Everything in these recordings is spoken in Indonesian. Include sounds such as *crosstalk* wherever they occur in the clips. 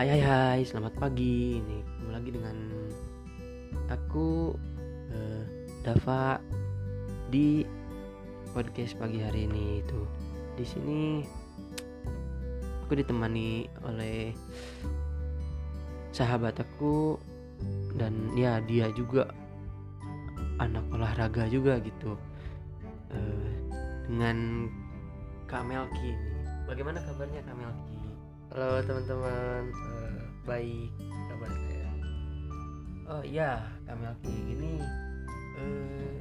Hai hai hai, selamat pagi. Ini ketemu lagi dengan aku eh, Dava di podcast pagi hari ini itu. Di sini aku ditemani oleh sahabat aku dan ya dia juga anak olahraga juga gitu. Eh, dengan Kak Melki ini. Bagaimana kabarnya Kak Melki? Halo teman-teman, Eh, baik kabar saya. Oh iya, Kak Melki ini eh,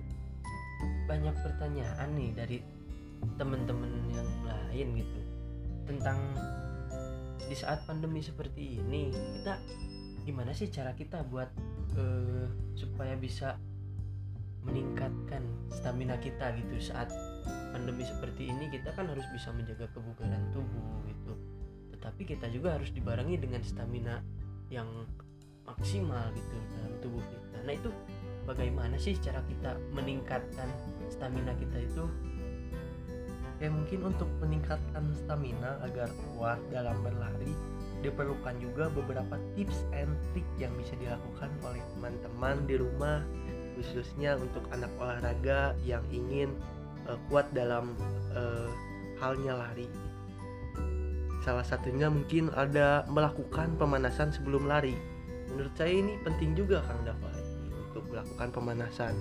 banyak pertanyaan nih dari teman-teman yang lain gitu tentang di saat pandemi seperti ini kita gimana sih cara kita buat eh, supaya bisa meningkatkan stamina kita gitu? Saat pandemi seperti ini kita kan harus bisa menjaga kebugaran tubuh gitu tetapi kita juga harus dibarengi dengan stamina yang maksimal gitu dalam tubuh kita nah itu bagaimana sih cara kita meningkatkan stamina kita itu Ya mungkin untuk meningkatkan stamina agar kuat dalam berlari diperlukan juga beberapa tips and trik yang bisa dilakukan oleh teman-teman di rumah khususnya untuk anak olahraga yang ingin eh, kuat dalam eh, halnya lari. Salah satunya mungkin ada melakukan pemanasan sebelum lari. Menurut saya ini penting juga Kang Dava untuk melakukan pemanasan.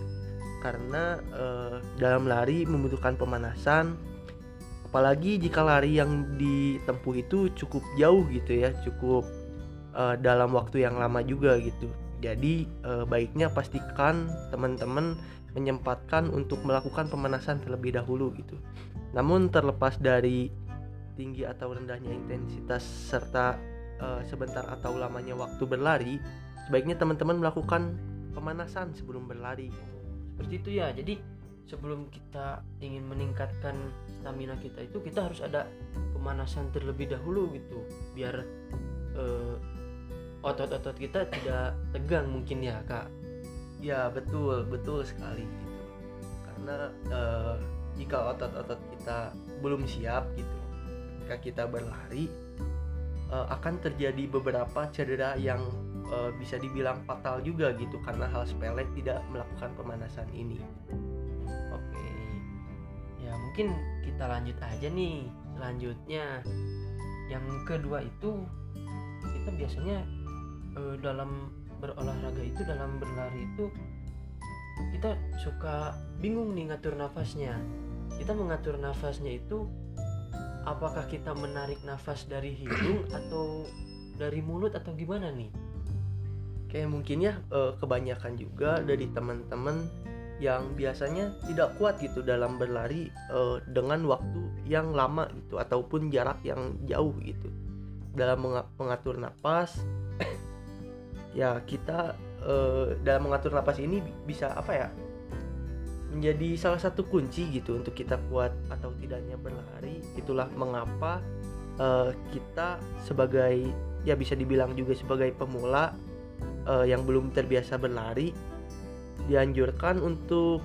Karena eh, dalam lari membutuhkan pemanasan apalagi jika lari yang ditempuh itu cukup jauh gitu ya cukup eh, dalam waktu yang lama juga gitu. Jadi eh, baiknya pastikan teman-teman menyempatkan untuk melakukan pemanasan terlebih dahulu gitu. Namun terlepas dari tinggi atau rendahnya intensitas serta eh, sebentar atau lamanya waktu berlari sebaiknya teman-teman melakukan pemanasan sebelum berlari. Seperti itu ya. Jadi sebelum kita ingin meningkatkan stamina kita itu kita harus ada pemanasan terlebih dahulu gitu. Biar eh, otot-otot kita tidak tegang mungkin ya kak. Ya betul. Betul sekali gitu. Karena eh, jika otot-otot kita belum siap gitu, ketika kita berlari eh, akan terjadi beberapa cedera yang eh, bisa dibilang fatal juga gitu karena hal sepele tidak melakukan pemanasan ini. oke. Ya mungkin kita lanjut aja nih. Selanjutnya yang kedua itu kita biasanya eh, dalam berolahraga itu dalam berlari itu kita suka bingung nih ngatur nafasnya. Kita mengatur nafasnya itu apakah kita menarik nafas dari hidung *clears throat* atau dari mulut atau gimana nih? Kayak mungkin ya eh, kebanyakan juga dari teman-teman yang biasanya tidak kuat gitu dalam berlari eh, dengan waktu yang lama gitu ataupun jarak yang jauh gitu. Dalam menga- mengatur napas *clears throat* ya kita eh, dalam mengatur napas ini bi- bisa apa ya menjadi salah satu kunci gitu untuk kita kuat atau tidaknya berlari itulah mengapa eh, kita sebagai ya bisa dibilang juga sebagai pemula eh, yang belum terbiasa berlari dianjurkan untuk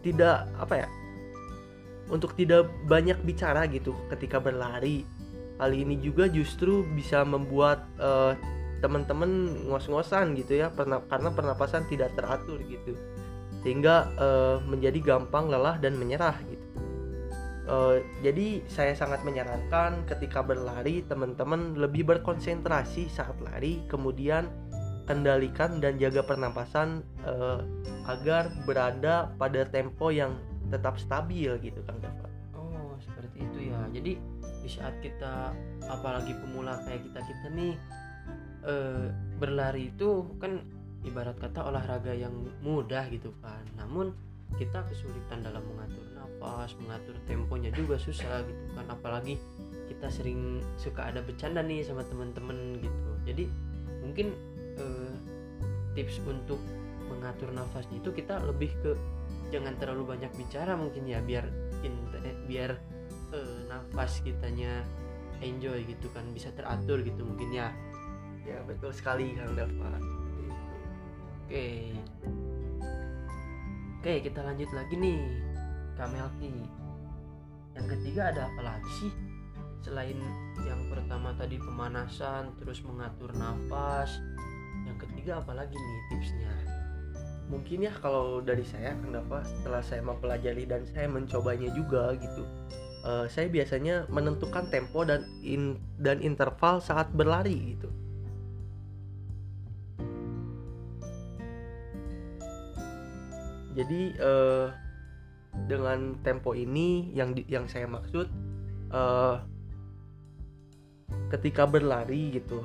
tidak apa ya untuk tidak banyak bicara gitu ketika berlari. Hal ini juga justru bisa membuat eh, teman-teman ngos-ngosan gitu ya karena pernapasan tidak teratur gitu sehingga eh, menjadi gampang lelah dan menyerah gitu Eh, jadi saya sangat menyarankan ketika berlari teman-teman lebih berkonsentrasi saat lari kemudian kendalikan dan jaga pernapasan eh, agar berada pada tempo yang tetap stabil gitu Kang Dava. Oh, seperti itu ya. Jadi di saat kita apalagi pemula kayak kita kita nih eh, berlari itu kan ibarat kata olahraga yang mudah gitu kan. Namun kita kesulitan dalam mengatur nafas, mengatur temponya juga susah gitu kan. Apalagi kita sering suka ada bercanda nih sama teman-teman gitu. Jadi mungkin eh, tips untuk mengatur nafasnya itu kita lebih ke jangan terlalu banyak bicara mungkin ya biar in- eh, biar eh, nafas kitanya enjoy gitu kan bisa teratur gitu mungkin ya Ya betul sekali Kang Dava. Oke. Oke kita lanjut lagi nih Kamelki yang ketiga ada apa lagi sih? Selain yang pertama tadi pemanasan terus mengatur nafas yang ketiga apalagi nih tipsnya? Mungkin ya kalau dari saya Kang Dava setelah saya mempelajari dan saya mencobanya juga gitu uh, saya biasanya menentukan tempo dan in, dan interval saat berlari gitu jadi uh, dengan tempo ini yang yang saya maksud uh, ketika berlari gitu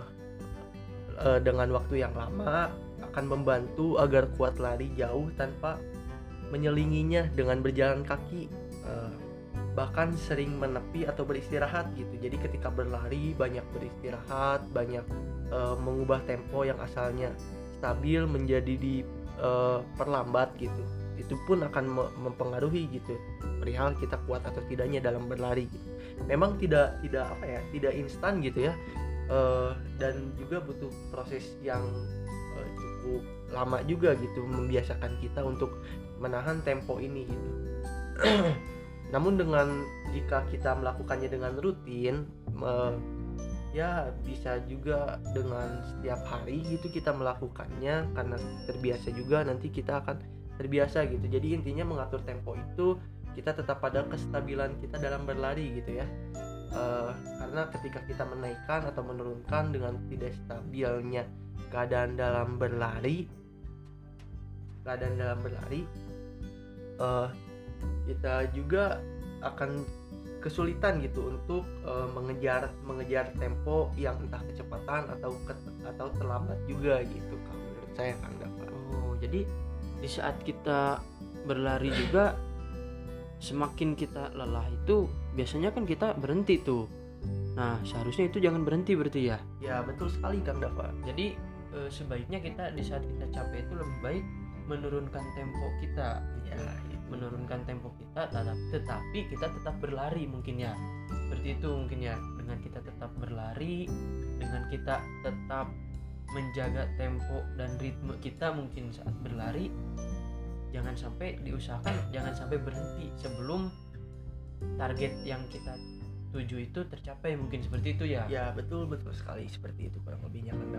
uh, dengan waktu yang lama akan membantu agar kuat lari jauh tanpa menyelinginya dengan berjalan kaki uh, bahkan sering menepi atau beristirahat gitu. Jadi ketika berlari banyak beristirahat banyak uh, mengubah tempo yang asalnya stabil menjadi di uh, perlambat gitu. Itu pun akan mempengaruhi gitu perihal kita kuat atau tidaknya dalam berlari gitu. memang tidak tidak apa ya tidak instan gitu ya. Uh, dan juga butuh proses yang cukup lama juga gitu membiasakan kita untuk menahan tempo ini gitu. *clears throat* Namun dengan jika kita melakukannya dengan rutin uh, ya bisa juga dengan setiap hari gitu kita melakukannya karena terbiasa juga nanti kita akan terbiasa gitu. Jadi intinya mengatur tempo itu kita tetap pada kestabilan kita dalam berlari gitu ya. Uh, karena ketika kita menaikkan atau menurunkan dengan tidak stabilnya keadaan dalam berlari keadaan dalam berlari uh, kita juga akan kesulitan gitu untuk uh, mengejar mengejar tempo yang entah kecepatan atau ke, atau terlambat juga gitu kalau menurut saya kan Oh jadi di saat kita berlari juga semakin kita lelah itu biasanya kan kita berhenti tuh. Nah seharusnya itu jangan berhenti berarti ya? Ya betul sekali kang Dava jadi e, sebaiknya kita di saat kita capek itu lebih baik menurunkan tempo kita ya itu. Menurunkan tempo kita tetap tetapi kita tetap berlari mungkin ya. Seperti itu mungkin ya dengan kita tetap berlari dengan kita tetap menjaga tempo dan ritme kita mungkin saat berlari jangan sampai diusahakan jangan sampai berhenti sebelum target yang kita tuju itu tercapai mungkin seperti itu ya. Ya betul betul sekali seperti itu kurang lebihnya kan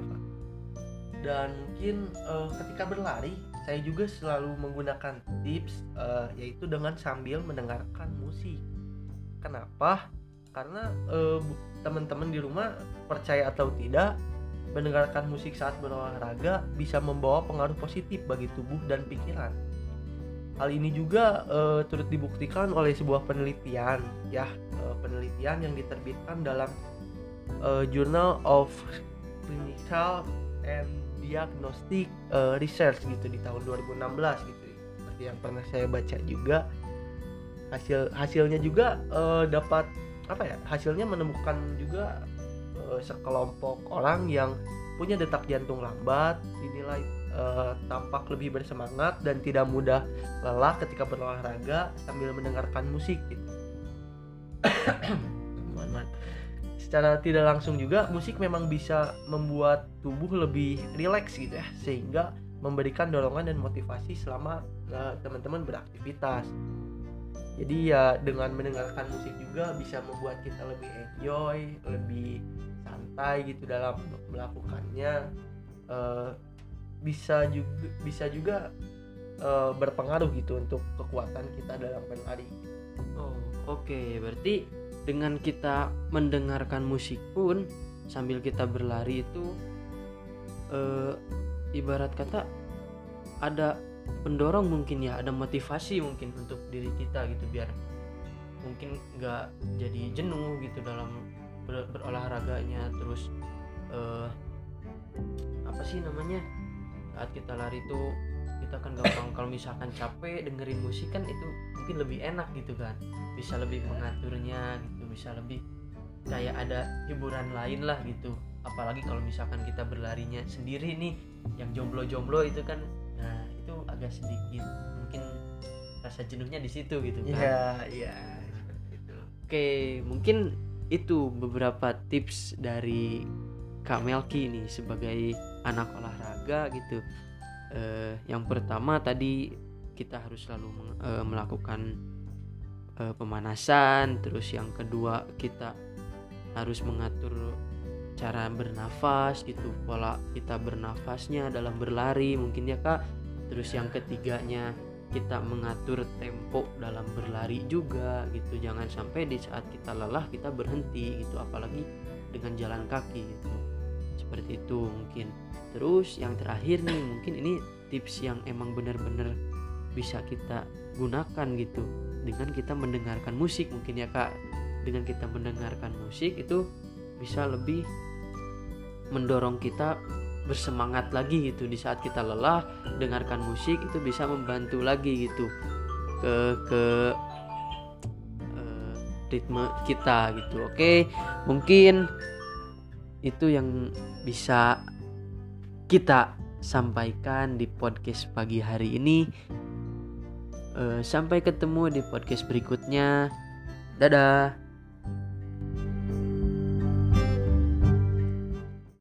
dan mungkin uh, ketika berlari saya juga selalu menggunakan tips uh, yaitu dengan sambil mendengarkan musik. Kenapa? Karena uh, teman-teman di rumah percaya atau tidak mendengarkan musik saat berolahraga bisa membawa pengaruh positif bagi tubuh dan pikiran. Hal ini juga uh, turut dibuktikan oleh sebuah penelitian ya, uh, penelitian yang diterbitkan dalam uh, Journal of Clinical and Diagnostic uh, Research gitu di tahun 2016 gitu. Seperti yang pernah saya baca juga hasil hasilnya juga uh, dapat apa ya? Hasilnya menemukan juga uh, sekelompok orang yang punya detak jantung lambat dinilai uh, tampak lebih bersemangat dan tidak mudah lelah ketika berolahraga sambil mendengarkan musik gitu. Secara tidak langsung juga musik memang bisa membuat tubuh lebih rileks gitu ya sehingga memberikan dorongan dan motivasi selama uh, teman-teman beraktivitas. Jadi ya dengan mendengarkan musik juga bisa membuat kita lebih enjoy, lebih santai gitu dalam melakukannya. Uh, bisa juga bisa juga uh, berpengaruh gitu untuk kekuatan kita dalam berlari. Oh, oke. Okay. Berarti dengan kita mendengarkan musik pun sambil kita berlari itu uh, ibarat kata ada pendorong mungkin ya, ada motivasi mungkin untuk diri kita gitu biar mungkin nggak jadi jenuh gitu dalam ber berolahraganya. Terus uh, apa sih namanya saat kita lari itu kita kan gampang kalau misalkan capek dengerin musik kan itu mungkin lebih enak gitu kan bisa lebih mengaturnya gitu bisa lebih kayak ada hiburan lain lah gitu. Apalagi kalau misalkan kita berlarinya sendiri nih yang jomblo-jomblo itu kan nah itu agak sedikit mungkin rasa jenuhnya di situ gitu kan. Iya iya oke mungkin itu beberapa tips dari Kak Melki ini sebagai anak olahraga gitu. Uh, yang pertama tadi kita harus selalu uh, melakukan uh, pemanasan terus yang kedua kita harus mengatur cara bernafas gitu pola kita bernafasnya dalam berlari mungkin ya kak. Terus yang ketiganya kita mengatur tempo dalam berlari juga gitu. Jangan sampai di saat kita lelah kita berhenti gitu apalagi dengan jalan kaki gitu. Seperti itu mungkin. Terus yang terakhir nih mungkin ini tips yang emang bener-bener bisa kita gunakan gitu. Dengan kita mendengarkan musik mungkin ya kak. Dengan kita mendengarkan musik itu bisa lebih mendorong kita bersemangat lagi gitu. Di saat kita lelah dengarkan musik itu bisa membantu lagi gitu ke ke uh, ritme kita gitu. Oke mungkin itu yang bisa kita sampaikan di podcast pagi hari ini sampai ketemu di podcast berikutnya. Dadah